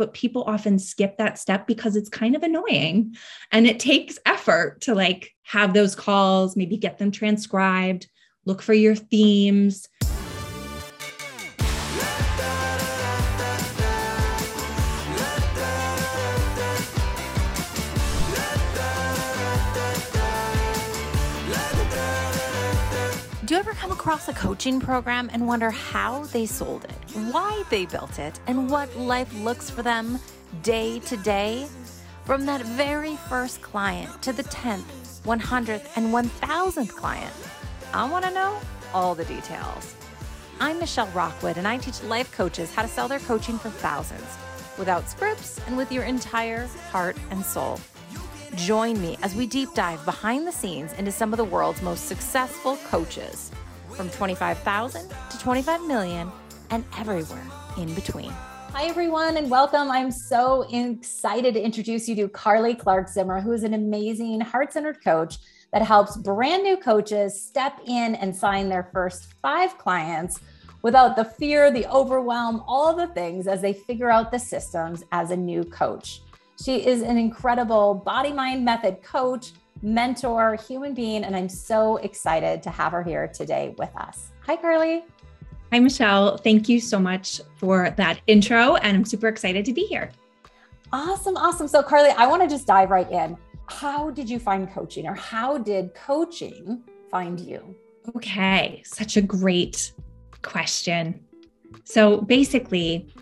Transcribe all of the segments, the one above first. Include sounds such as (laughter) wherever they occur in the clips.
but people often skip that step because it's kind of annoying and it takes effort to like have those calls, maybe get them transcribed, look for your themes. Across a coaching program and wonder how they sold it, why they built it, and what life looks for them day to day? From that very first client to the 10th, 100th, and 1000th client. I want to know all the details. I'm Michelle Rockwood, and I teach life coaches how to sell their coaching for thousands without scripts and with your entire heart and soul. Join me as we deep dive behind the scenes into some of the world's most successful coaches, from 25,000 to 25 million and everywhere in between. Hi, everyone, and welcome. I'm so excited to introduce you to Carly Clark Zimmer, who is an amazing heart centered coach that helps brand new coaches step in and sign their first five clients without the fear, the overwhelm, all the things as they figure out the systems as a new coach. She is an incredible body mind method coach, mentor, human being, and I'm so excited to have her here today with us. Hi, Carly. Hi, Michelle. Thank you so much for that intro, and I'm super excited to be here. Awesome. Awesome. So, Carly, I want to just dive right in. How did you find coaching, or how did coaching find you? Okay, such a great question. So, basically,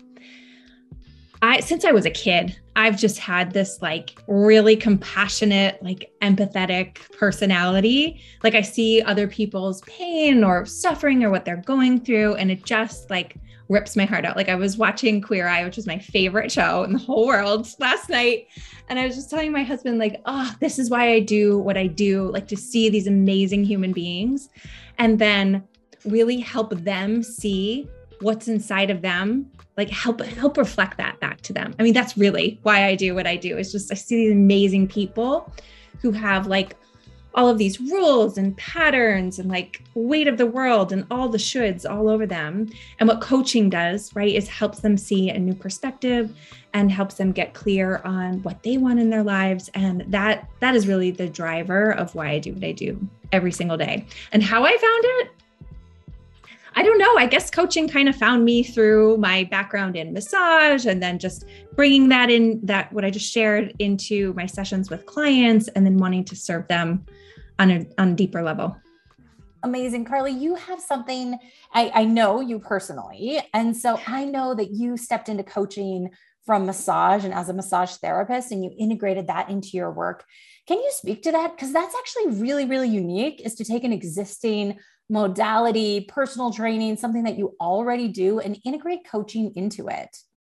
I since I was a kid, I've just had this like really compassionate, like empathetic personality. Like I see other people's pain or suffering or what they're going through and it just like rips my heart out. Like I was watching Queer Eye, which is my favorite show in the whole world (laughs) last night, and I was just telling my husband like, "Oh, this is why I do what I do, like to see these amazing human beings and then really help them see what's inside of them like help help reflect that back to them. I mean that's really why i do what i do is just i see these amazing people who have like all of these rules and patterns and like weight of the world and all the shoulds all over them. And what coaching does right is helps them see a new perspective and helps them get clear on what they want in their lives. And that that is really the driver of why i do what i do every single day. And how i found it I don't know. I guess coaching kind of found me through my background in massage and then just bringing that in, that what I just shared into my sessions with clients and then wanting to serve them on a, on a deeper level. Amazing. Carly, you have something I, I know you personally. And so I know that you stepped into coaching from massage and as a massage therapist and you integrated that into your work. Can you speak to that? Because that's actually really, really unique is to take an existing modality, personal training, something that you already do, and integrate coaching into it?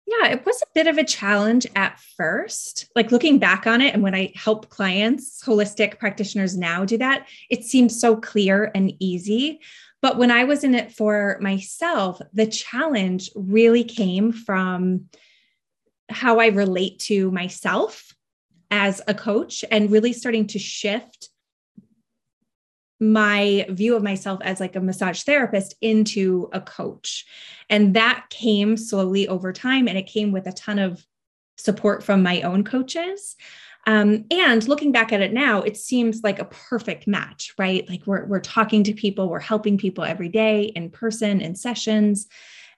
Yeah, it was a bit of a challenge at first. Like looking back on it, and when I help clients, holistic practitioners now do that, it seems so clear and easy. But when I was in it for myself, the challenge really came from how I relate to myself as a coach and really starting to shift my view of myself as like a massage therapist into a coach. And that came slowly over time and it came with a ton of support from my own coaches. Um, and looking back at it now, it seems like a perfect match, right? Like we're, we're talking to people, we're helping people every day in person, in sessions.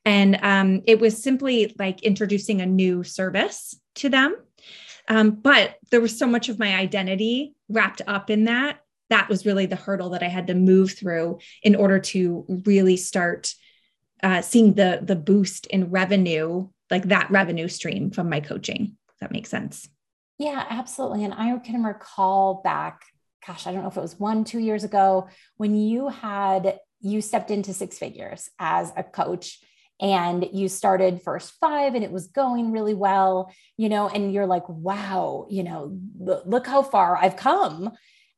And um, it was simply like introducing a new service to them. Um, but there was so much of my identity wrapped up in that that was really the hurdle that I had to move through in order to really start uh, seeing the the boost in revenue, like that revenue stream from my coaching. If that makes sense. Yeah, absolutely. And I can recall back, gosh, I don't know if it was one, two years ago, when you had you stepped into six figures as a coach and you started first five and it was going really well you know and you're like wow you know look how far i've come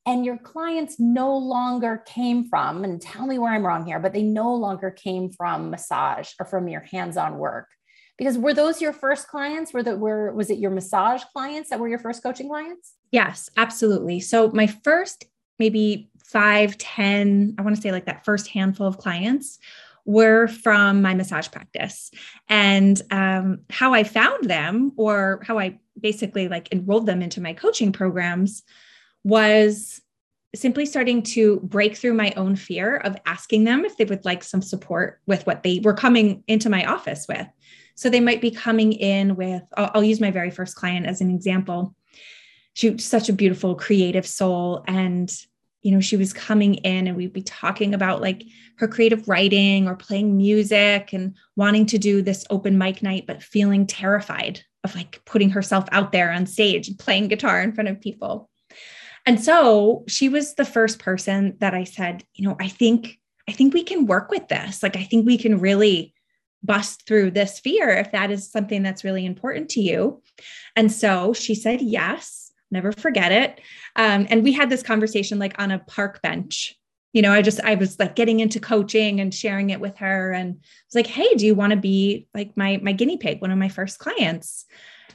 and your clients no longer came from, and tell me where I'm wrong here, but they no longer came from massage or from your hands-on work. Because were those your first clients? Were that were was it your massage clients that were your first coaching clients? Yes, absolutely. So my first maybe five, ten, I want to say like that first handful of clients were from my massage practice. And um, how I found them, or how I basically like enrolled them into my coaching programs, was simply starting to break through my own fear of asking them if they would like some support with what they were coming into my office with. So they might be coming in with, I'll, I'll use my very first client as an example. She's such a beautiful, creative soul. And, you know, she was coming in and we'd be talking about like her creative writing or playing music and wanting to do this open mic night, but feeling terrified of like putting herself out there on stage and playing guitar in front of people. And so she was the first person that I said, you know, I think I think we can work with this. Like I think we can really bust through this fear if that is something that's really important to you. And so she said yes, never forget it. Um, and we had this conversation like on a park bench. You know, I just, I was like getting into coaching and sharing it with her and I was like, hey, do you want to be like my my guinea pig, one of my first clients?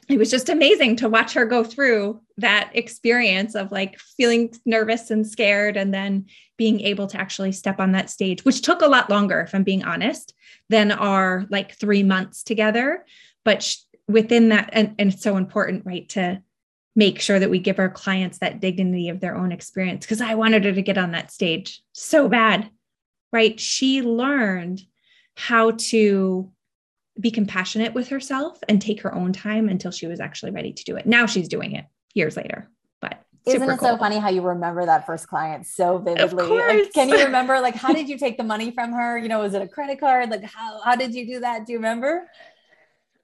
It was just amazing to watch her go through that experience of like feeling nervous and scared and then being able to actually step on that stage which took a lot longer if i'm being honest than our like 3 months together. But sh- within that and, and it's so important right to make sure that we give our clients that dignity of their own experience because i wanted her to get on that stage so bad right? She learned how to be compassionate with herself and take her own time until she was actually ready to do it. Now she's doing it years later. But isn't it cool. so funny how you remember that first client so vividly? Like, can you (laughs) remember like how did you take the money from her? You know, was it a credit card? Like how how did you do that? Do you remember?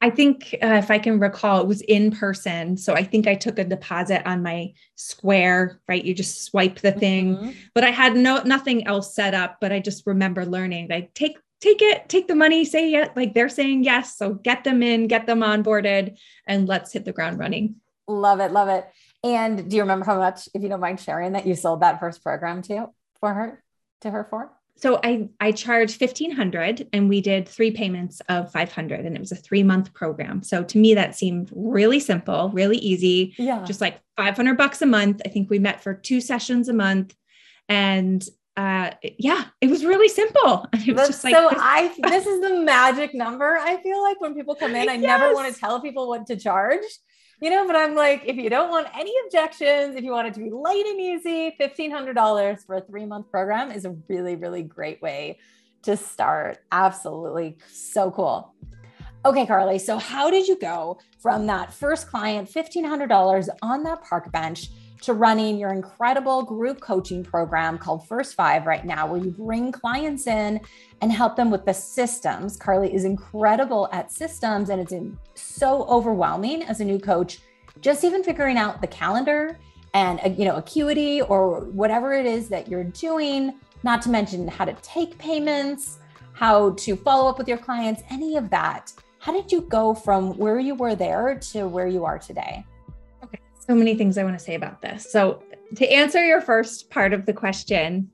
I think uh, if I can recall, it was in person. So I think I took a deposit on my Square, right? You just swipe the thing, mm-hmm. but I had no nothing else set up. But I just remember learning like take take it, take the money, say it. Like they're saying yes. So get them in, get them onboarded, and let's hit the ground running. Love it. Love it. And do you remember how much, if you don't mind sharing, that you sold that first program to for her, to her for? So I I charged 1500 and we did three payments of 500 and it was a 3 month program. So to me that seemed really simple, really easy. Yeah. Just like 500 bucks a month. I think we met for two sessions a month and uh yeah it was really simple (laughs) it was just like so i this is the magic number i feel like when people come in i yes. never want to tell people what to charge you know but i'm like if you don't want any objections if you want it to be light and easy $1500 for a three month program is a really really great way to start absolutely so cool Okay, Carly. So, how did you go from that first client, $1,500 on that park bench, to running your incredible group coaching program called First Five right now, where you bring clients in and help them with the systems. Carly is incredible at systems and it's so overwhelming as a new coach, just even figuring out the calendar and uh, you know acuity or whatever it is that you're doing not to mention how to take payments how to follow up with your clients any of that how did you go from where you were there to where you are today so many things I want to say about this. So, to answer your first part of the question,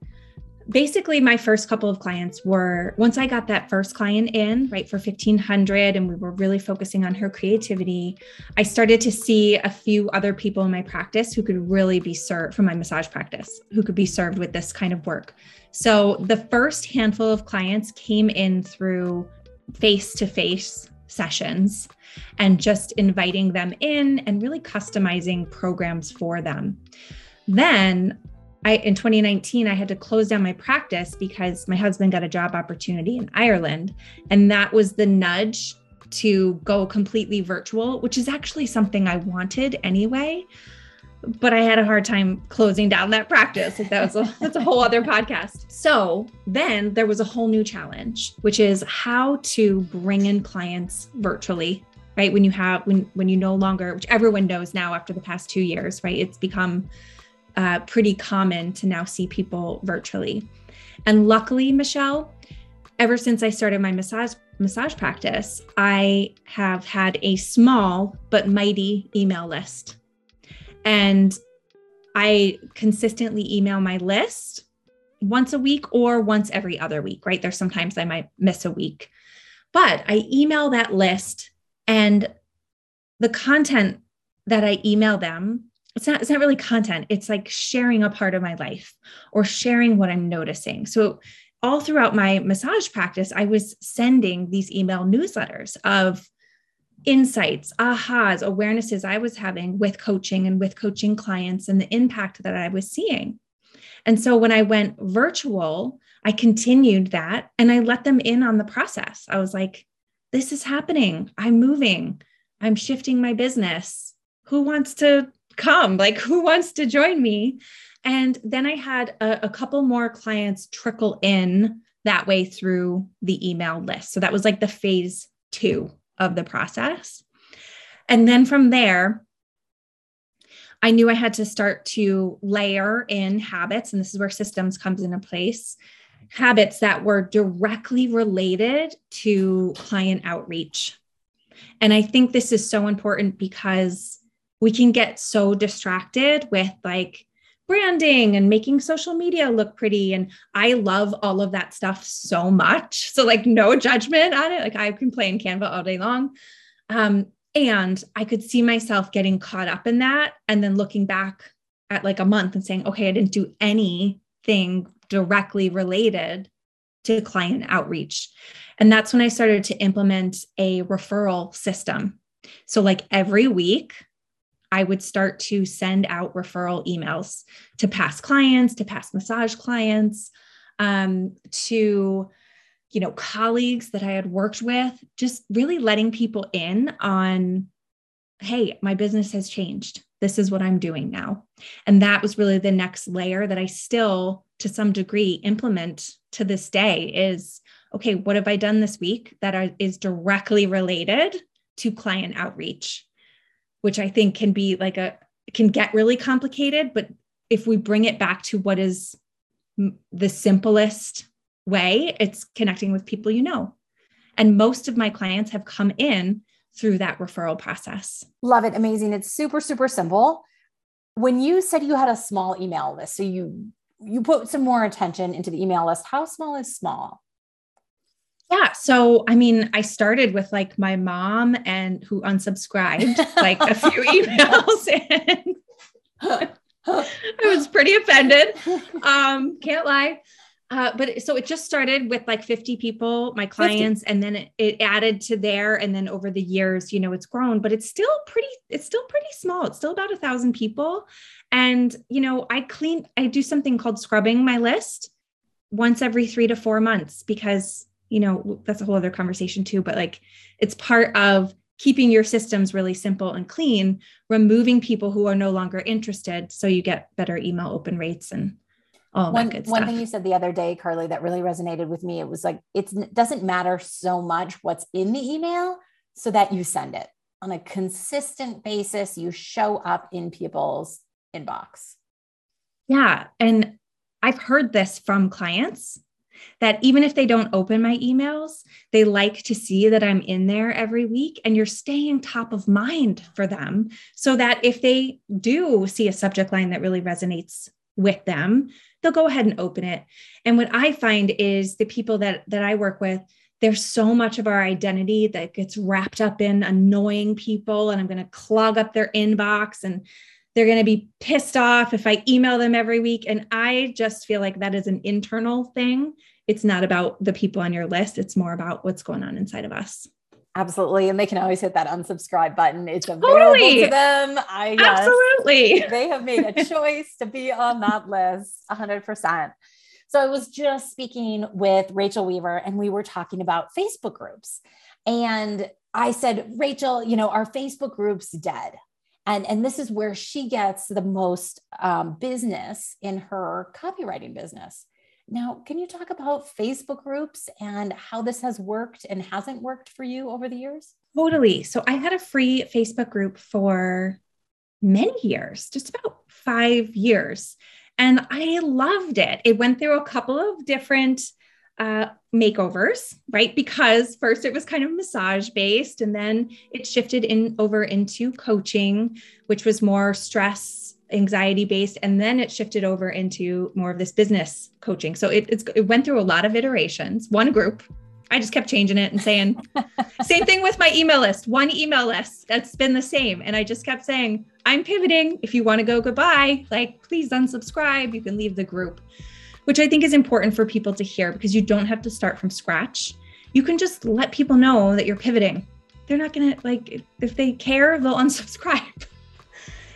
basically my first couple of clients were once I got that first client in, right, for 1500 and we were really focusing on her creativity, I started to see a few other people in my practice who could really be served from my massage practice, who could be served with this kind of work. So, the first handful of clients came in through face to face sessions and just inviting them in and really customizing programs for them. Then I in 2019 I had to close down my practice because my husband got a job opportunity in Ireland and that was the nudge to go completely virtual, which is actually something I wanted anyway. But I had a hard time closing down that practice. That was a, that's a whole other podcast. So then there was a whole new challenge, which is how to bring in clients virtually right when you have when when you no longer which everyone knows now after the past two years right it's become uh, pretty common to now see people virtually and luckily michelle ever since i started my massage massage practice i have had a small but mighty email list and i consistently email my list once a week or once every other week right there's sometimes i might miss a week but i email that list and the content that I email them, it's not, it's not really content. It's like sharing a part of my life or sharing what I'm noticing. So all throughout my massage practice, I was sending these email newsletters of insights, ahas, awarenesses I was having with coaching and with coaching clients and the impact that I was seeing. And so when I went virtual, I continued that and I let them in on the process. I was like, this is happening. I'm moving. I'm shifting my business. Who wants to come? Like, who wants to join me? And then I had a, a couple more clients trickle in that way through the email list. So that was like the phase two of the process. And then from there, I knew I had to start to layer in habits, and this is where systems comes into place. Habits that were directly related to client outreach. And I think this is so important because we can get so distracted with like branding and making social media look pretty. And I love all of that stuff so much. (laughs) So, like, no judgment on it. Like, I can play in Canva all day long. Um, and I could see myself getting caught up in that and then looking back at like a month and saying, okay, I didn't do anything directly related to client outreach. And that's when I started to implement a referral system. So, like every week, I would start to send out referral emails to past clients, to past massage clients, um, to you know colleagues that I had worked with, just really letting people in on, hey, my business has changed. This is what I'm doing now, and that was really the next layer that I still, to some degree, implement to this day. Is okay. What have I done this week that are, is directly related to client outreach? Which I think can be like a can get really complicated. But if we bring it back to what is the simplest way, it's connecting with people you know. And most of my clients have come in through that referral process. Love it. Amazing. It's super, super simple. When you said you had a small email list, so you you put some more attention into the email list, how small is small? Yeah. So, I mean, I started with like my mom and who unsubscribed like a few (laughs) emails and (laughs) I was pretty offended. Um, can't lie. Uh, but so it just started with like 50 people, my clients, 50. and then it, it, added to there. And then over the years, you know, it's grown, but it's still pretty, it's still pretty small. It's still about a thousand people. And, you know, I clean, I do something called scrubbing my list once every three to four months because you know, that's a whole other conversation too, but like it's part of keeping your systems really simple and clean, removing people who are no longer interested so you get better email open rates and all one, that good stuff. One thing you said the other day, Carly, that really resonated with me, it was like it doesn't matter so much what's in the email so that you send it on a consistent basis, you show up in people's inbox. Yeah. And I've heard this from clients that even if they don't open my emails, they like to see that I'm in there every week and you're staying top of mind for them so that if they do see a subject line that really resonates with them, they'll go ahead and open it. And what I find is the people that that I work with, there's so much of our identity that gets wrapped up in annoying people and I'm going to clog up their inbox and they're going to be pissed off if I email them every week. And I just feel like that is an internal thing. It's not about the people on your list, it's more about what's going on inside of us. Absolutely. And they can always hit that unsubscribe button. It's available totally. to them. I yes, Absolutely. (laughs) They have made a choice to be on that list 100%. So I was just speaking with Rachel Weaver and we were talking about Facebook groups. And I said, Rachel, you know, our Facebook group's dead and and this is where she gets the most um, business in her copywriting business. Now can you talk about facebook groups and how this has worked and hasn't worked for you over the years? Totally. So i had a free facebook group for many years just about five years and i loved it. It went through a couple of different uh, makeovers, right? Because first it was kind of massage based, and then it shifted in over into coaching, which was more stress, anxiety based, and then it shifted over into more of this business coaching. So it, it went through a lot of iterations. One group, I just kept changing it and saying, (laughs) same thing with my email list, one email list that's been the same. And I just kept saying, I'm pivoting. If you want to go goodbye, like please unsubscribe. You can leave the group. Which I think is important for people to hear because you don't have to start from scratch. You can just let people know that you're pivoting. They're not going to like, if they care, they'll (laughs) unsubscribe.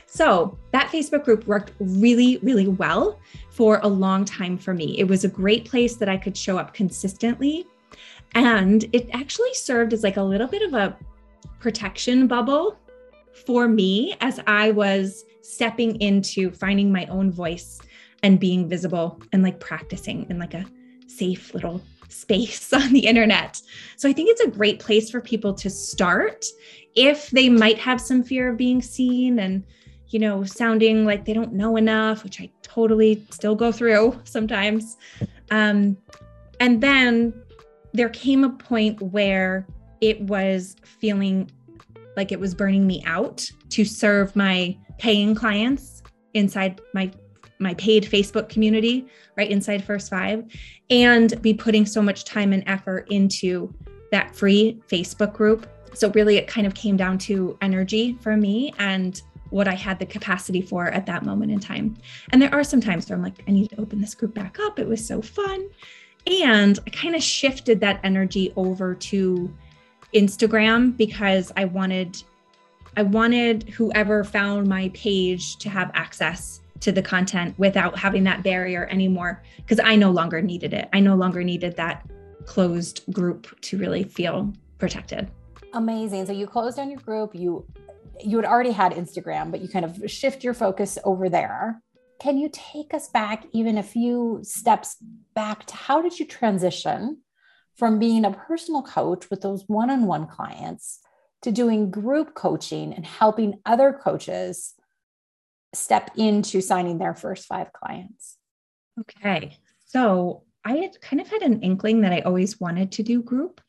So that Facebook group worked really, really well for a long time for me. It was a great place that I could show up consistently. And it actually served as like a little bit of a protection bubble for me as I was stepping into finding my own voice and being visible and like practicing in like a safe little space (laughs) on the internet. So I think it's a great place for people to start if they might have some fear of being seen and you know, sounding like they don't know enough, which I totally still go through (laughs) sometimes. Um, and then there came a point where it was feeling like it was burning me out to serve my paying clients inside my my paid Facebook community, right inside First Five, and be putting so much time and effort into that free Facebook group. So really it kind of came down to energy for me and what I had the capacity for at that moment in time. And there are some times where I'm like, I need to open this group back up. It was so fun. And I kind of shifted that energy over to Instagram because I wanted I wanted whoever found my page to have access to the content without having that barrier anymore because I no longer needed it. I no longer needed that closed group to really feel protected. Amazing. So you closed down your group, you you had already had Instagram, but you kind of shift your focus over there. Can you take us back even a few steps back to how did you transition from being a personal coach with those one on one clients to doing group coaching and helping other coaches step into signing their first five clients? Okay. So I had kind of had an inkling that I always wanted to do group.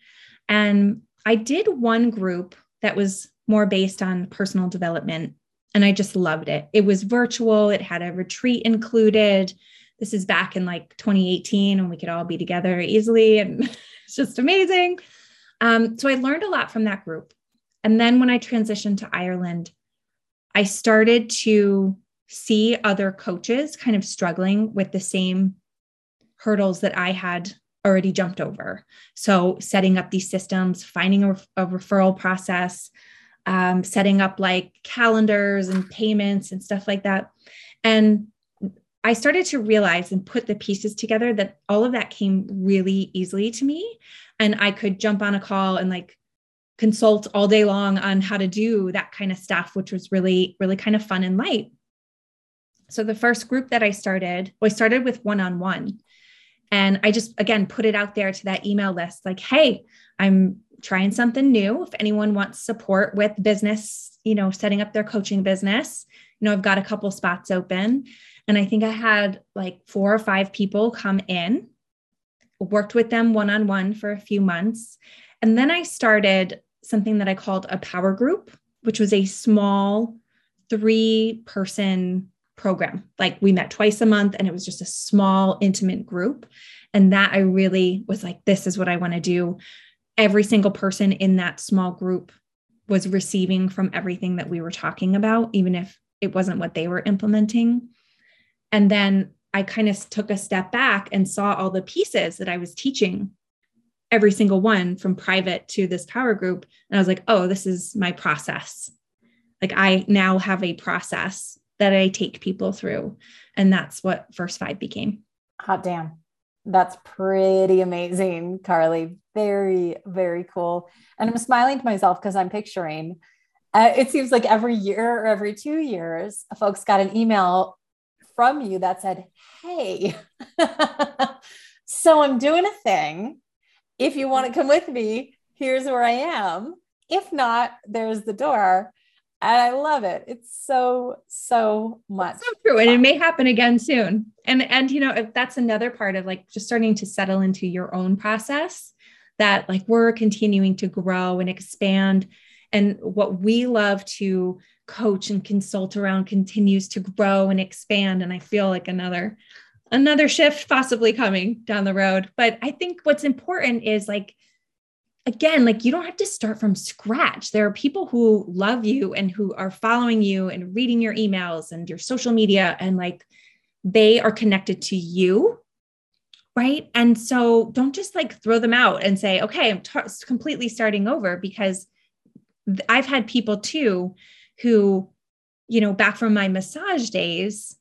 And I did one group that was more based on personal development. And I just loved it. It was virtual, it had a retreat included. This is back in like 2018 and we could all be together easily. And (laughs) it's just amazing. Um, so I learned a lot from that group. And then when I transitioned to Ireland, I started to see other coaches kind of struggling with the same hurdles that I had already jumped over. So, setting up these systems, finding a, a referral process, um, setting up like calendars and payments and stuff like that. And I started to realize and put the pieces together that all of that came really easily to me. And I could jump on a call and like consult all day long on how to do that kind of stuff, which was really, really kind of fun and light. So the first group that I started, well, I started with one on one. And I just, again, put it out there to that email list like, hey, I'm trying something new. If anyone wants support with business, you know, setting up their coaching business, you know, I've got a couple spots open. And I think I had like four or five people come in, worked with them one on one for a few months. And then I started something that I called a power group, which was a small three person program. Like we met twice a month and it was just a small, intimate group. And that I really was like, this is what I want to do every single person in that small group was receiving from everything that we were talking about, even if it wasn't what they were implementing. And then I kind of took a step back and saw all the pieces that I was teaching, every single one from private to this power group. And I was like, oh, this is my process. Like I now have a process that I take people through. And that's what First Five became. Hot damn. That's pretty amazing, Carly. Very, very cool. And I'm smiling to myself because I'm picturing uh, it seems like every year or every two years, folks got an email from you that said, Hey, (laughs) so I'm doing a thing. If you want to come with me, here's where I am. If not, there's the door and I love it. It's so so much. so true, and it may happen again soon. And and you know if that's another part of like just starting to settle into your own process. That like we're continuing to grow and expand, and what we love to coach and consult around continues to grow and expand. And I feel like another another shift possibly coming down the road. But I think what's important is like again, like you don't have to start from scratch. There are people who love you and who are following you and reading your emails and your social media, and like they are connected to you right? And so don't just like throw them out and say, okay, I'm t- completely starting over because I've had people too who, you know, back from my massage days,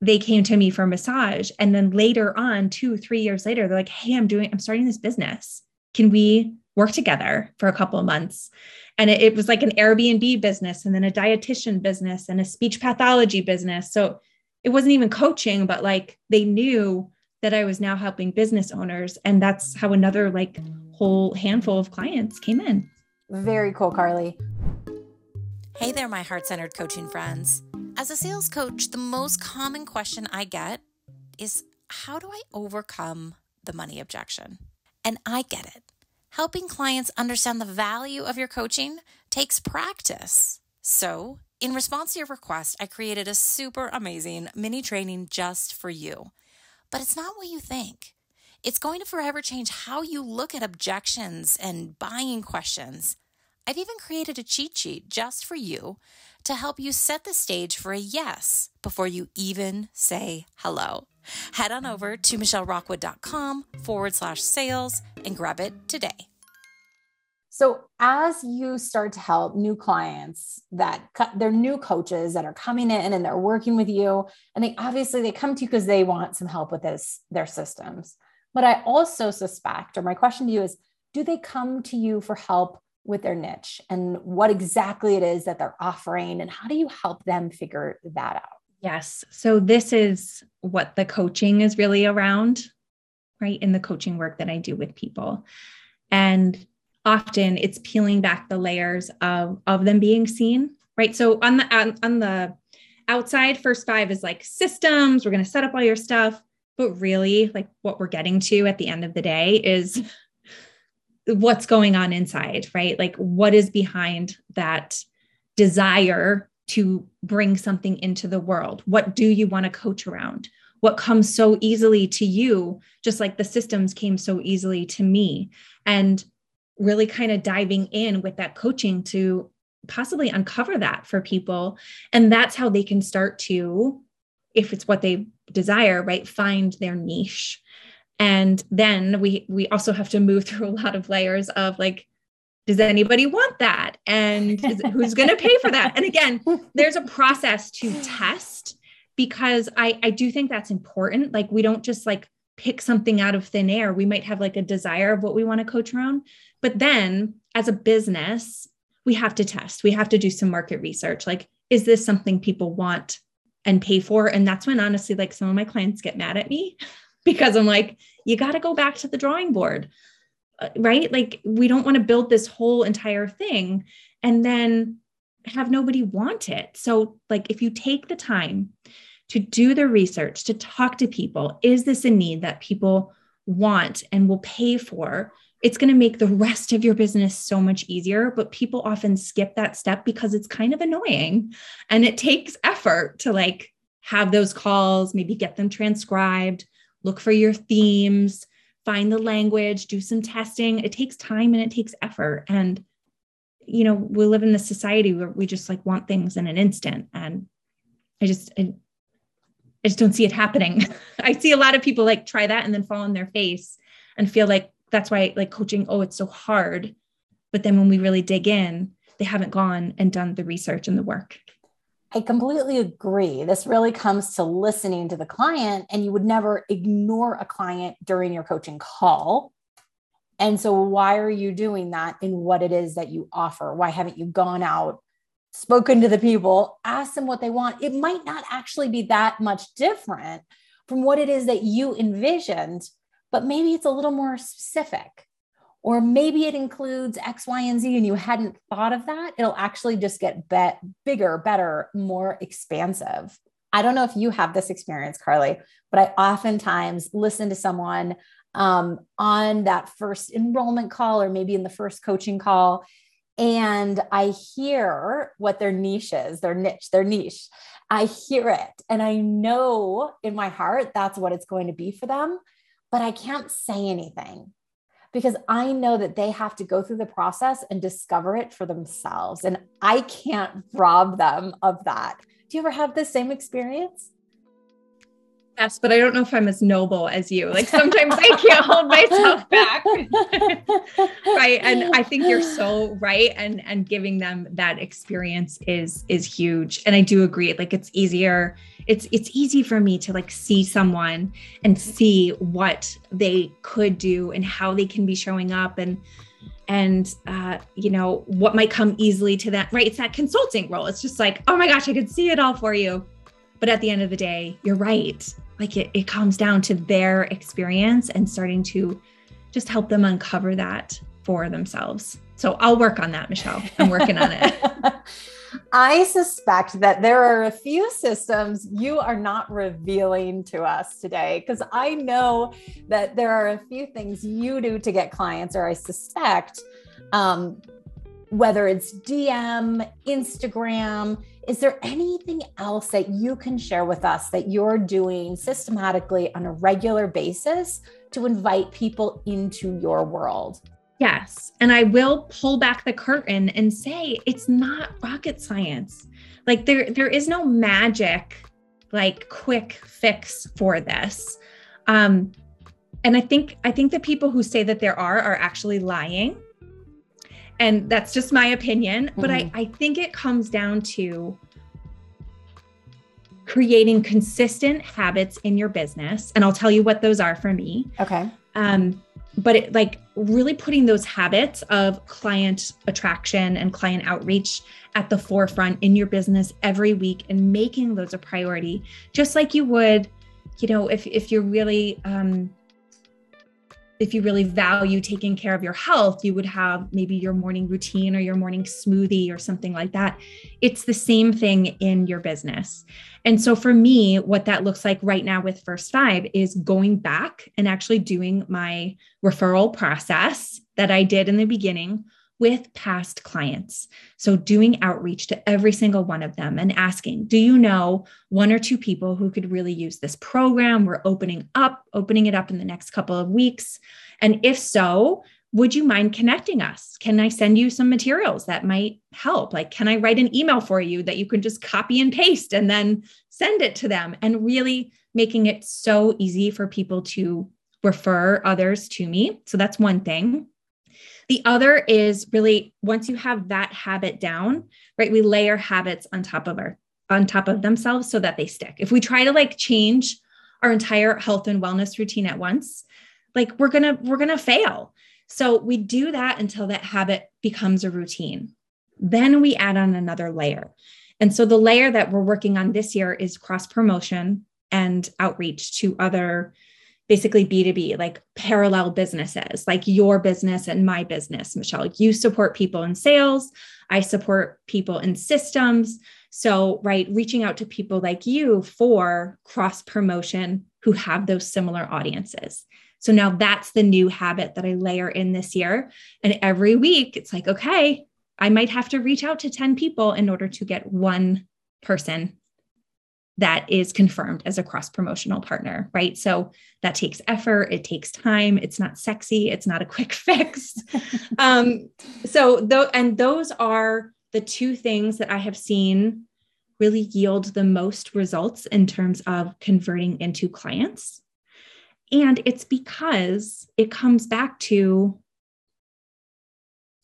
they came to me for massage. And then later on, two, three years later, they're like, hey, I'm doing, I'm starting this business. Can we work together for a couple of months? And it, it was like an Airbnb business and then a dietitian business and a speech pathology business. So it wasn't even coaching, but like they knew that I was now helping business owners. And that's how another like whole handful of clients came in. Very cool, Carly. Hey there, my heart centered coaching friends. As a sales coach, the most common question I get is how do I overcome the money objection? And I get it. Helping clients understand the value of your coaching takes practice. So, in response to your request, I created a super amazing mini training just for you. But it's not what you think. It's going to forever change how you look at objections and buying questions. I've even created a cheat sheet just for you to help you set the stage for a yes before you even say hello. Head on over to michellerockwood.com forward slash sales and grab it today. So, as you start to help new clients that they're new coaches that are coming in and they're working with you, and they obviously they come to you because they want some help with this their systems. But I also suspect, or my question to you is, do they come to you for help with their niche and what exactly it is that they're offering, and how do you help them figure that out? Yes. So this is what the coaching is really around, right? In the coaching work that I do with people, and often it's peeling back the layers of of them being seen right so on the on, on the outside first five is like systems we're going to set up all your stuff but really like what we're getting to at the end of the day is what's going on inside right like what is behind that desire to bring something into the world what do you want to coach around what comes so easily to you just like the systems came so easily to me and really kind of diving in with that coaching to possibly uncover that for people. And that's how they can start to, if it's what they desire, right, find their niche. And then we we also have to move (laughs) through a lot of layers of like, does anybody want that? And is, who's going to pay for that? And again, there's a process to test because I I do think that's important. Like we don't just like pick something out of thin air. We might have like a desire of what we want to coach around, but then as a business, we have to test, we have to do some market research. Like, is this something people want and pay for? And that's when honestly, like some of my clients get mad at me because I'm like, you got to go back to the drawing board, uh, right? Like, we don't want to build this whole entire thing and then have nobody want it. So, like, if you take the time to do the research, to talk to people, is this a need that people want and will pay for? it's going to make the rest of your business so much easier. But people often skip that step because it's kind of annoying and it takes effort to like have those calls, maybe get them transcribed, look for your themes, find the language, do some testing. It takes time and it takes effort. And, you know, we live in this society where we just like want things in an instant. And I just, I, I just don't see it happening. (laughs) I see a lot of people like try that and then fall on their face and feel like that's why like coaching oh it's so hard but then when we really dig in they haven't gone and done the research and the work I completely agree. This really comes to listening to the client, and you would never ignore a client during your coaching call. And so, why are you doing that in what it is that you offer? Why haven't you gone out, spoken to the people, asked them what they want? It might not actually be that much different from what it is that you envisioned, but maybe it's a little more specific. Or maybe it includes X, Y, and Z, and you hadn't thought of that. It'll actually just get bet bigger, better, more expansive. I don't know if you have this experience, Carly, but I oftentimes listen to someone um, on that first enrollment call or maybe in the first coaching call. And I hear what their niche is, their niche, their niche. I hear it. And I know in my heart that's what it's going to be for them but I can't say anything because I know that they have to go through the process and discover it for themselves. And I can't rob them of that. Do you ever have the same experience? Yes, but I don't know if I'm as noble as you. Like sometimes I can't hold myself back. (laughs) right. And I think you're so right. And and giving them that experience is is huge. And I do agree. Like it's easier. It's it's easy for me to like see someone and see what they could do and how they can be showing up and and uh, you know what might come easily to that right it's that consulting role it's just like oh my gosh i could see it all for you but at the end of the day you're right like it, it comes down to their experience and starting to just help them uncover that for themselves. So I'll work on that, Michelle. I'm working on it. (laughs) I suspect that there are a few systems you are not revealing to us today because I know that there are a few things you do to get clients, or I suspect um, whether it's DM, Instagram, is there anything else that you can share with us that you're doing systematically on a regular basis to invite people into your world? Yes. And I will pull back the curtain and say it's not rocket science. Like there there is no magic like quick fix for this. Um and I think I think the people who say that there are are actually lying and that's just my opinion mm-hmm. but I, mm-hmm. I think it comes down to creating consistent habits in your business and i'll tell you what those are for me okay um, but it, like really putting those habits of client attraction and client outreach at the forefront in your business every week and making those a priority just like you would you know if if you're really um, if you really value taking care of your health, you would have maybe your morning routine or your morning smoothie or something like that. It's the same thing in your business. And so for me, what that looks like right now with First Five is going back and actually doing my referral process that I did in the beginning with past clients. So, doing outreach to every single one of them and asking, Do you know one or two people who could really use this program? We're opening up, opening it up in the next couple of weeks. And if so, would you mind connecting us? Can I send you some materials that might help? Like, can I write an email for you that you can just copy and paste and then send it to them? And really making it so easy for people to refer others to me. So, that's one thing. The other is really once you have that habit down, right? We layer habits on top of our on top of themselves so that they stick. If we try to like change our entire health and wellness routine at once, like we're going to we're going to fail. So we do that until that habit becomes a routine. Then we add on another layer. And so the layer that we're working on this year is cross promotion and outreach to other basically B2B, like parallel businesses, like your business and my business, Michelle. You support people in sales, I support people in systems. So, right, reaching out to people like you for cross promotion who have those similar audiences. So now that's the new habit that I layer in this year. And every week it's like, okay, I might have to reach out to 10 people in order to get one person that is confirmed as a cross promotional partner, right? So that takes effort, it takes time, it's not sexy, it's not a quick (laughs) fix. um, so though, and those are the two things that I have seen really yield the most results in terms of converting into clients. And it's because it comes back to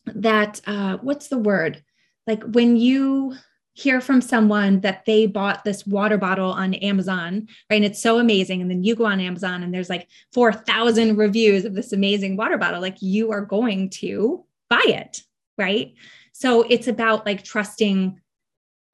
that, uh, what's the word? Like when you hear from someone that they bought this water bottle on Amazon, right? And it's so amazing. And then you go on Amazon and there's like 4,000 reviews of this amazing water bottle. Like you are going to buy it, right? So it's about like trusting,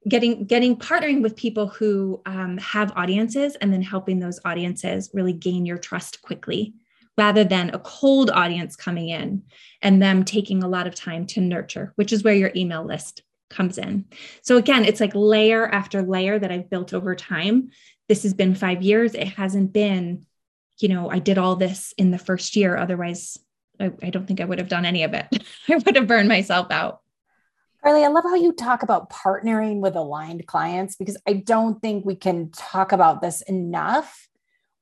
getting, getting partnering with people who um, have audiences and then helping those audiences really gain your trust quickly rather than a cold audience coming in and them taking a lot of time to nurture, which is where your email list comes in. So again, it's like layer after layer that I've built over time. This has been five years. It hasn't been, you know, I did all this in the first year. Otherwise, I, I don't think I would have done any of it. (laughs) I would have burned myself out. Carly, I love how you talk about partnering with aligned clients because I don't think we can talk about this enough.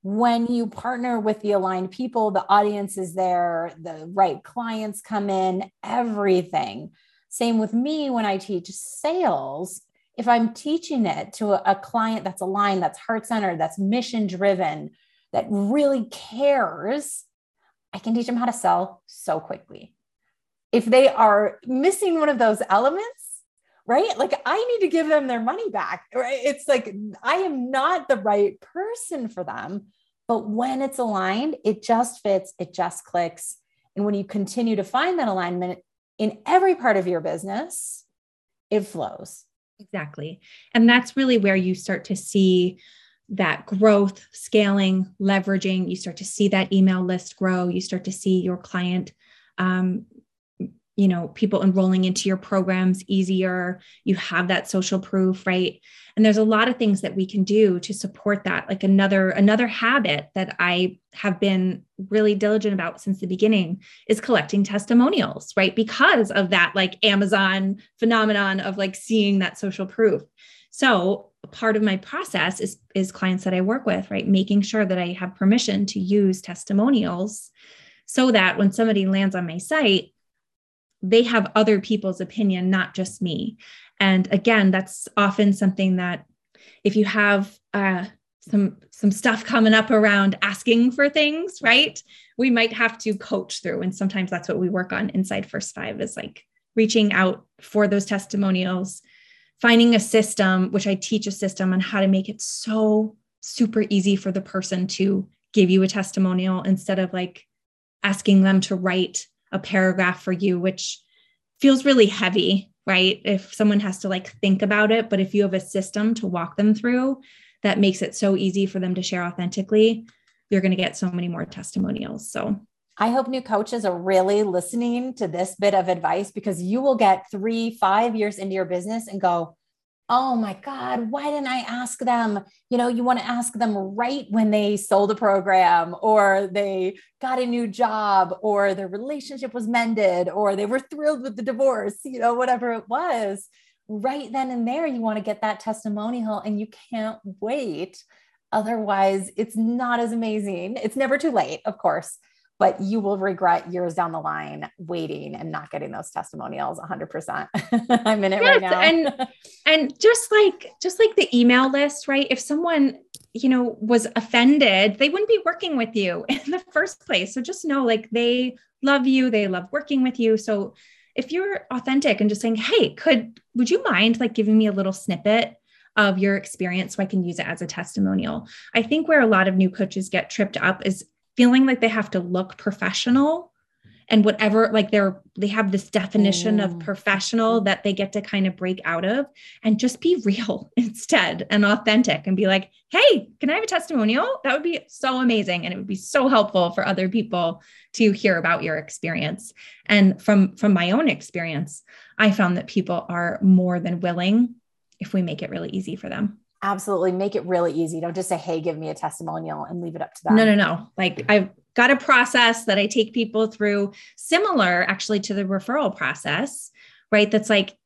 When you partner with the aligned people, the audience is there, the right clients come in, everything. Same with me when I teach sales. if I'm teaching it to a, a client that's aligned, that's heart centered, that's mission driven, that really cares, I can teach them how to sell so quickly. If they are missing one of those elements, right? Like I need to give them their money back, right? It's like I am not the right person for them. But when it's aligned, it just fits, it just clicks. And when you continue to find that alignment in every part of your business, it flows. Exactly. And that's really where you start to see that growth, scaling, leveraging. You start to see that email list grow. You start to see your client, um, you know, people enrolling into your programs easier. You have that social proof, right? And there's a lot of things that we can do to support that. Like another another habit that I have been really diligent about since the beginning is collecting testimonials, right? Because of that like Amazon phenomenon of like seeing that social proof. So part of my process is is clients that I work with, right? Making sure that I have permission to use testimonials so that when somebody lands on my site, they have other people's opinion, not just me. And again, that's often something that if you have uh, some some stuff coming up around asking for things, right? We might have to coach through, and sometimes that's what we work on inside First Five is like reaching out for those testimonials, finding a system, which I teach a system on how to make it so super easy for the person to give you a testimonial instead of like asking them to write a paragraph for you, which feels really heavy, right? If someone has to like think about it, but if you have a system to walk them through that makes it so easy for them to share authentically, you're going to get so many more testimonials. So I hope new coaches are really listening to this bit of advice because you will get three, five years into your business and go, oh my God, why didn't I ask them? You know, you want to ask them right when they sold a program or they got a new job or their relationship was mended or they were thrilled with the divorce, you know, whatever it was. Right then and there, you want to get that testimonial and you can't wait. Otherwise, it's not as amazing. It's never too late, of course but you will regret years down the line waiting and not getting those testimonials 100% (laughs) i'm in it yes, right now. and (laughs) and just like just like the email list right? If someone you know was offended they wouldn't be working with you (laughs) in the first place. So just know like they love you they love working with you. So if you're authentic and just saying hey could would you mind like giving me a little snippet of your experience so I can use it as a testimonial. I think where a lot of new coaches get tripped up is feeling like they have to look professional and whatever like they're they have this definition mm. of professional that they get to kind of break out of and just be (laughs) real instead and authentic and be like hey can i have a testimonial? That would be so amazing and it would be so helpful for other people to hear about your experience. And from from my own experience i found that people are more than willing if we make it really easy for them absolutely make it really easy. Don't just say, hey, give me a testimonial and leave it up to them. No, no, no. Like I've got a process that I take people through, similar actually to the referral process, right? That's like,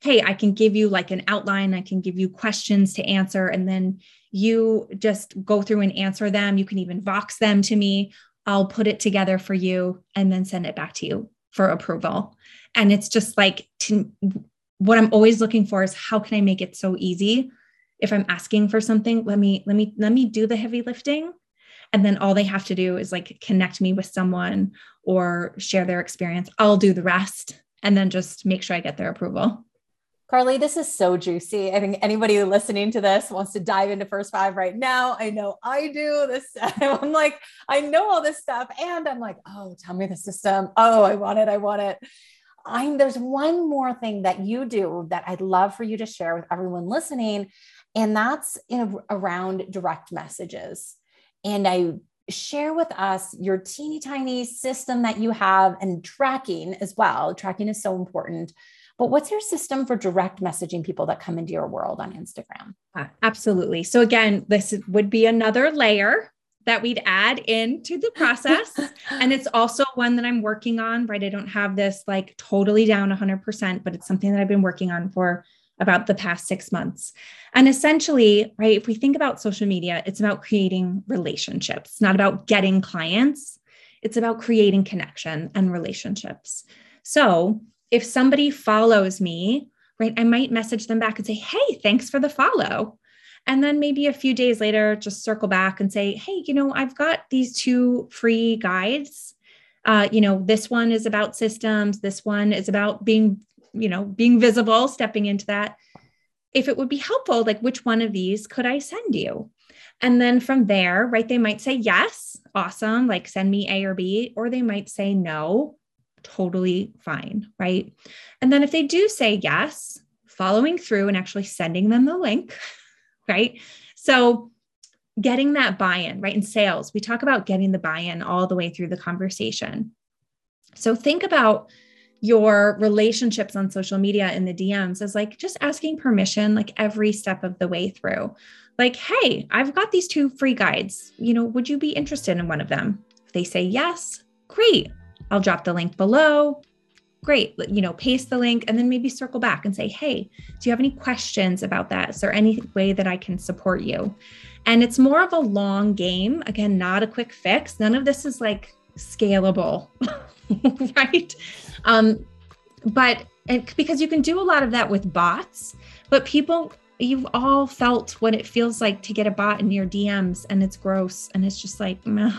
hey, I can give you like an outline, I can give you questions to answer, and then you just go through and answer them. You can even vox them to me. I'll put it together for you and then send it back to you for approval. And it's just like to, what I'm always looking for is how can I make it so easy if i'm asking for something let me let me let me do the heavy lifting and then all they have to do is like connect me with someone or share their experience i'll do the rest and then just make sure i get their approval Carly, this is so juicy. I think anybody listening to this wants to dive into first five right now. I know I do this. (laughs) I'm like, I know all this stuff. And I'm like, oh, tell me the system. Oh, I want it. I want it. I'm there's one more thing that you do that I'd love for you to share with everyone listening. And that's in, around direct messages. And I share with us your teeny tiny system that you have and tracking as well. Tracking is so important. But what's your system for direct messaging people that come into your world on Instagram? Uh, absolutely. So, again, this would be another layer that we'd add into the process. (laughs) and it's also one that I'm working on, right? I don't have this like totally down 100%, but it's something that I've been working on for about the past six months. And essentially, right, if we think about social media, it's about creating relationships, not about getting clients. It's about creating connection and relationships. So if somebody follows me, right? I might message them back and say, Hey, thanks for the follow. And then maybe a few days later, just circle back and say, Hey, you know, I've got these two free guides. Uh, you know, this one is about systems, this one is about being, you know, being visible, stepping into that. If it would be helpful, like which one of these could I send you? And then from there, right, they might say yes, awesome, like send me A or B, or they might say no, totally fine, right? And then if they do say yes, following through and actually sending them the link, (laughs) right? So getting that buy in, right? In sales, we talk about getting the buy in all the way through the conversation. So think about your relationships on social media in the DMs as like just asking permission, like every step of the way through. Like, hey, I've got these two free guides. You know, would you be interested in one of them? If they say yes, great. I'll drop the link below. Great. You know, paste the link and then maybe circle back and say, hey, do you have any questions about that? Is there any way that I can support you? And it's more of a long game. Again, not a quick fix. None of this is like scalable, (laughs) right? Um, but and because you can do a lot of that with bots, but people, you've all felt what it feels like to get a bot in your DMs and it's gross and it's just like, meh,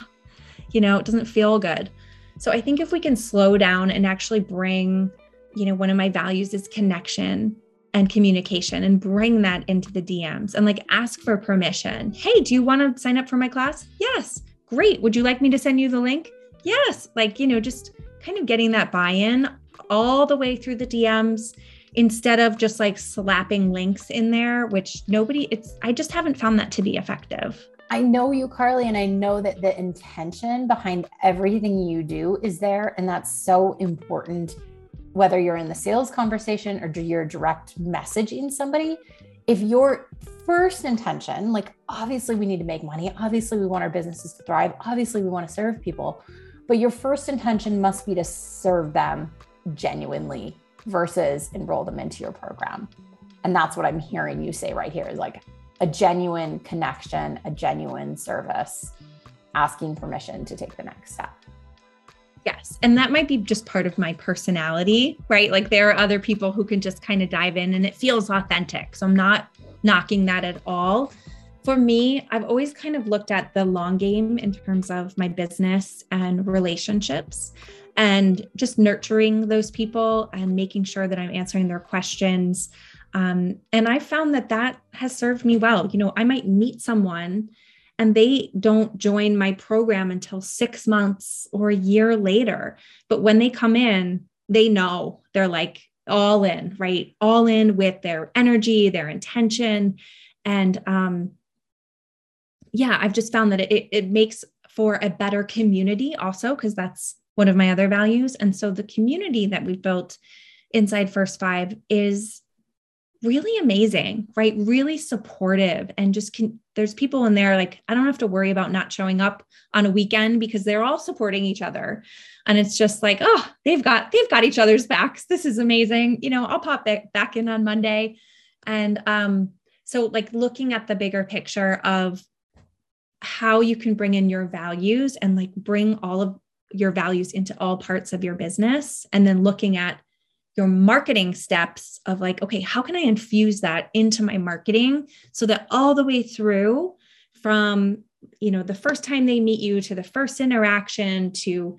you know, it doesn't feel good. So I think if we can slow down and actually bring, you know, one of my values is connection and communication and bring that into the DMs and like ask for permission. Hey, do you want to sign up for my class? Yes. Great. Would you like me to send you the link? Yes. Like, you know, just kind of getting that buy in all the way through the DMs instead of just like slapping links in there, which nobody, it's, I just haven't found that to be effective. I know you, Carly, and I know that the intention behind everything you do is there. And that's so important, whether you're in the sales conversation or you're direct messaging somebody. If your first intention, like obviously we need to make money, obviously we want our businesses to thrive, obviously we want to serve people, but your first intention must be to serve them genuinely versus enroll them into your program. And that's what I'm hearing you say right here is like, a genuine connection, a genuine service, asking permission to take the next step. Yes. And that might be just part of my personality, right? Like there are other people who can just kind of dive in and it feels authentic. So I'm not knocking that at all. For me, I've always kind of looked at the long game in terms of my business and relationships and just nurturing those people and making sure that I'm answering their questions um, and I found that that has served me well. You know, I might meet someone and they don't join my program until six months or a year later. But when they come in, they know they're like all in, right? All in with their energy, their intention. And um, yeah, I've just found that it, it makes for a better community also, because that's one of my other values. And so the community that we've built inside First Five is really amazing, right? Really supportive and just can, there's people in there like I don't have to worry about not showing up on a weekend because they're all supporting each other. And it's just like, oh, they've got they've got each other's backs. This is amazing. You know, I'll pop back, back in on Monday. And um so like looking at the bigger picture of how you can bring in your values and like bring all of your values into all parts of your business and then looking at your marketing steps of like, okay, how can I infuse that into my marketing so that all the way through from, you know, the first time they meet you to the first interaction to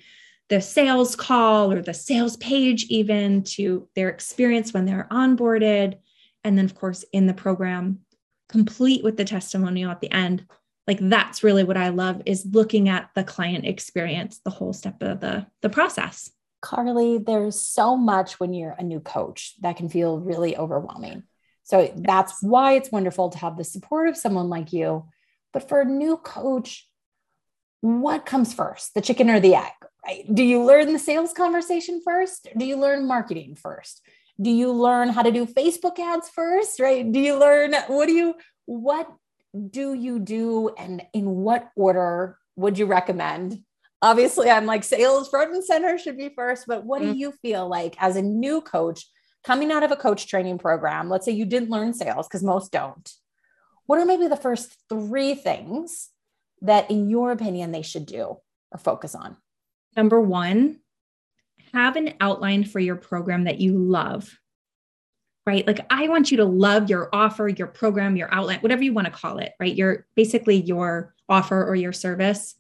the sales call or the sales page, even to their experience when they're onboarded. And then, of course, in the program, complete with the testimonial at the end. Like that's really what I love is looking at the client experience, the whole step of the, the process. Carly, there's so much when you're a new coach that can feel really overwhelming. So that's why it's wonderful to have the support of someone like you. But for a new coach, what comes first, the chicken or the egg, right? Do you learn the sales conversation first? Do you learn marketing first? Do you learn how to do Facebook ads first, right? Do you learn what do you what do you do and in what order would you recommend obviously I'm like sales front and center should be first, but what mm-hmm. do you feel like as a new coach coming out of a coach training program? Let's say you didn't learn sales because most don't. What are maybe the first three things that, in your opinion, they should do or focus on? Number one, have an outline for your program that you love. Right? Like I want you to love your offer, your program, your outlet, whatever you want to call it, right? Your basically your offer or your service.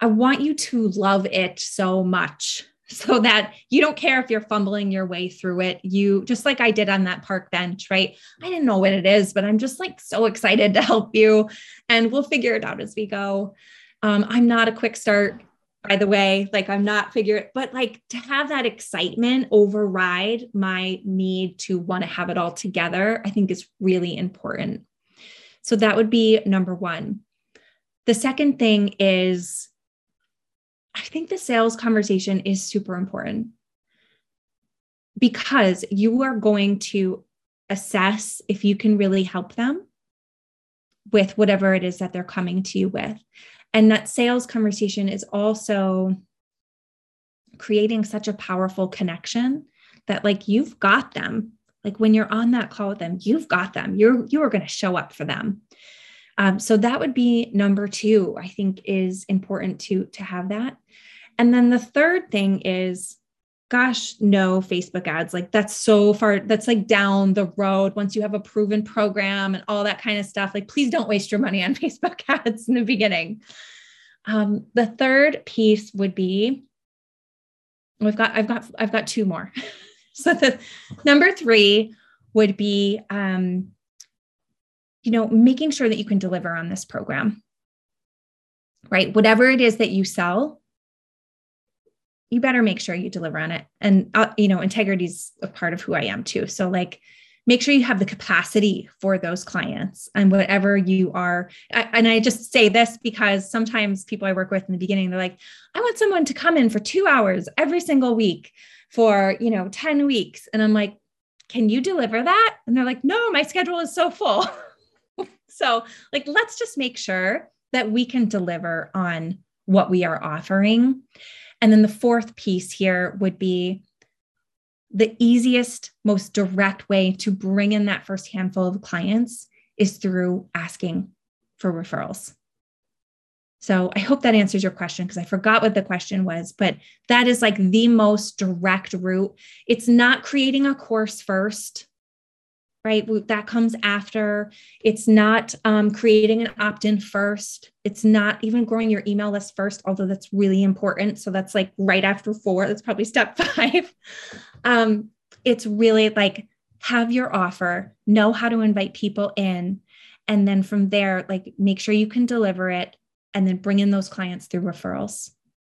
I want you to love it so much (laughs) so that you don't care if you're fumbling your way through it. You just like I did on that park bench, right? I didn't know what it is, but I'm just like so excited (laughs) to help you and we'll figure it out as we go. Um, I'm not a quick start by the way like i'm not figuring but like to have that excitement override my need to want to have it all together i think is really important. So that would be number one. The second thing is i think the sales conversation is super important. Because you are going to assess if you can really help them with whatever it is that they're coming to you with and that sales conversation is also creating such a powerful connection that like you've got them. Like when you're on that call with them you've got them. You're you are going to show up for them. Um, so that would be number two i think is important to to have that. And then the third thing is gosh, no Facebook ads. Like that's so far, that's like down the road once you have a proven program and all that kind of stuff. Like, please don't waste your money on (laughs) Facebook ads in the beginning. Um, the third piece would be we've got, I've got, I've got two more. (laughs) so the number three would be, um, you know, making sure that you can deliver on this program, right? Whatever it is that you sell, you better make sure you deliver on it. And, uh, you know, integrity is a part of who I am too. So, like, make sure you have the capacity for those clients and whatever you are. I, and I just say this because sometimes people I work with in the beginning, they're like, I want someone to come in for two hours every single week for, you know, 10 weeks. And I'm like, can you deliver that? And they're like, no, my schedule is so full. (laughs) so, like, let's just make sure that we can deliver on what we are offering. And then the fourth piece here would be the easiest, most direct way to bring in that first handful of clients is through asking for referrals. So I hope that answers your question because I forgot what the question was, but that is like the most direct route. It's not creating a course first right? That comes after. It's not um, creating an opt in first. It's not even growing your email list first, although that's really important. So that's like right after four. That's probably step (laughs) five. Um, it's really like have your offer, know how to invite people in. And then from there, like make sure you can deliver it and then bring in those clients through referrals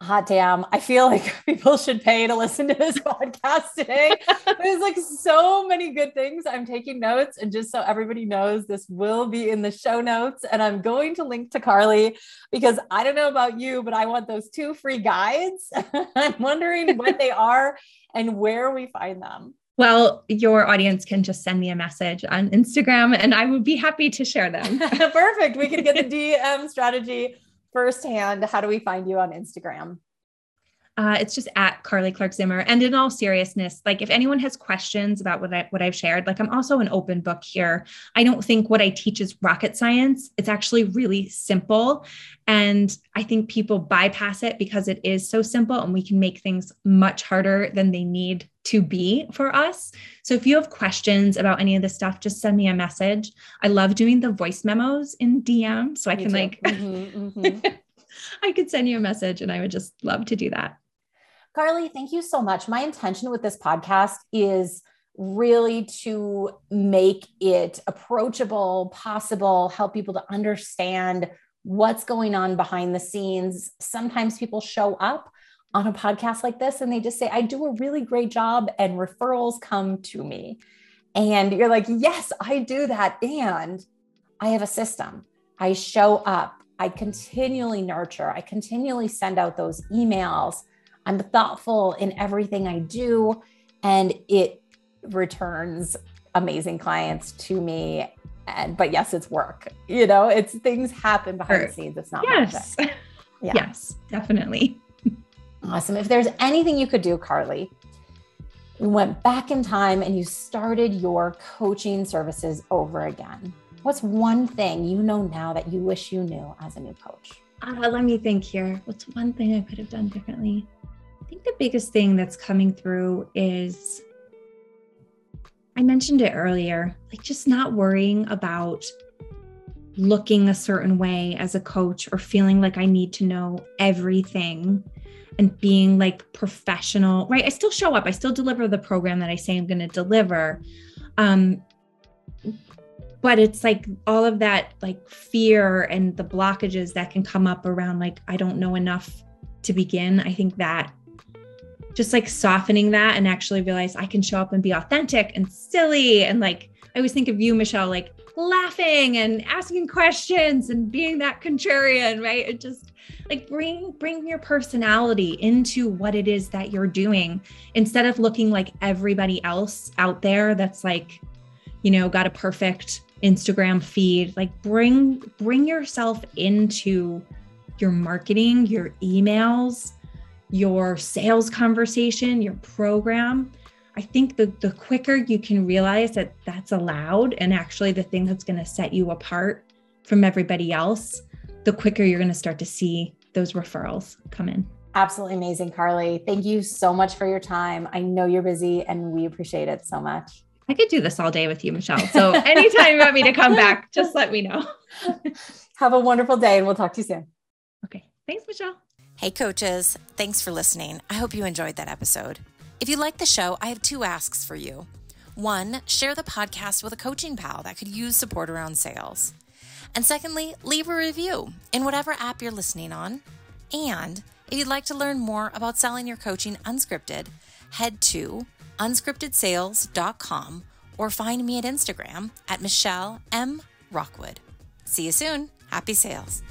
hot damn. I feel like (laughs) people should pay to listen to this (laughs) podcast today. (laughs) There's like so many good things. I'm taking notes and just so everybody knows this will be in the show notes and i'm going to link to carly because i don't know about you but i want those two free guides. I'm wondering what they are and where we find them. Well, your audience can just send me a message on Instagram and I would be happy to share them. Perfect. We can get the DM strategy firsthand, how do we find you on Instagram? Uh, it's just at Carly Clark Zimmer. And in all seriousness, like if anyone has questions about what I what I've shared, like I'm also an open book here. I don't think what I teach is rocket science. It's actually really simple. And I think people bypass it because it is so simple and we can make things much harder than they need to be for us. So if you have questions about any of this stuff, just send me a message. I love doing the voice memos in DM. So I me can too. like mm-hmm, mm-hmm. (laughs) I could send you a message and I would just love to do that. Carly, thank you so much. My intention with this podcast is really to make it approachable, possible, help people to understand what's going on behind the scenes. Sometimes people show up on a podcast like this and they just say, I do a really great job, and referrals come to me. And you're like, Yes, I do that. And I have a system. I show up. I continually nurture. I continually send out those emails. I'm thoughtful in everything I do, and it returns amazing clients to me. And but yes, it's work. You know, it's things happen behind sure. the scenes. It's not yes, (laughs) yeah. yes, definitely. Awesome. If there's anything you could do, Carly, you went back in time and you started your coaching services over again. What's one thing you know now that you wish you knew as a new coach? Uh, let me think here. What's one thing I could have done differently? I think the biggest thing that's coming through is I mentioned it earlier, like just not worrying about looking a certain way as a coach or feeling like I need to know everything and being like professional, right? I still show up, I still deliver the program that I say I'm going to deliver. Um, but it's like all of that like fear and the blockages that can come up around like I don't know enough to begin. I think that just like softening that and actually realize I can show up and be authentic and silly and like I always think of you, Michelle, like laughing and asking questions and being that contrarian, right? It just like bring bring your personality into what it is that you're doing instead of looking like everybody else out there that's like you know got a perfect Instagram feed like bring bring yourself into your marketing your emails your sales conversation your program I think the the quicker you can realize that that's allowed and actually the thing that's going to set you apart from everybody else, the quicker you're going to start to see those referrals come in. Absolutely amazing, Carly. Thank you so much for your time. I know you're busy and we appreciate it so much. I could do this all day with you, Michelle. So (laughs) anytime you want me to come back, just let me know. (laughs) Have a wonderful day and we'll talk to you soon. Okay. Thanks, Michelle. Hey, coaches. Thanks for listening. I hope you enjoyed that episode. If you like the show, I have two asks for you. One, share the podcast with a coaching pal that could use support around sales. And secondly, leave a review in whatever app you're listening on. And if you'd like to learn more about selling your coaching unscripted, head to unscriptedsales.com or find me at Instagram at Michelle M. Rockwood. See you soon. Happy sales.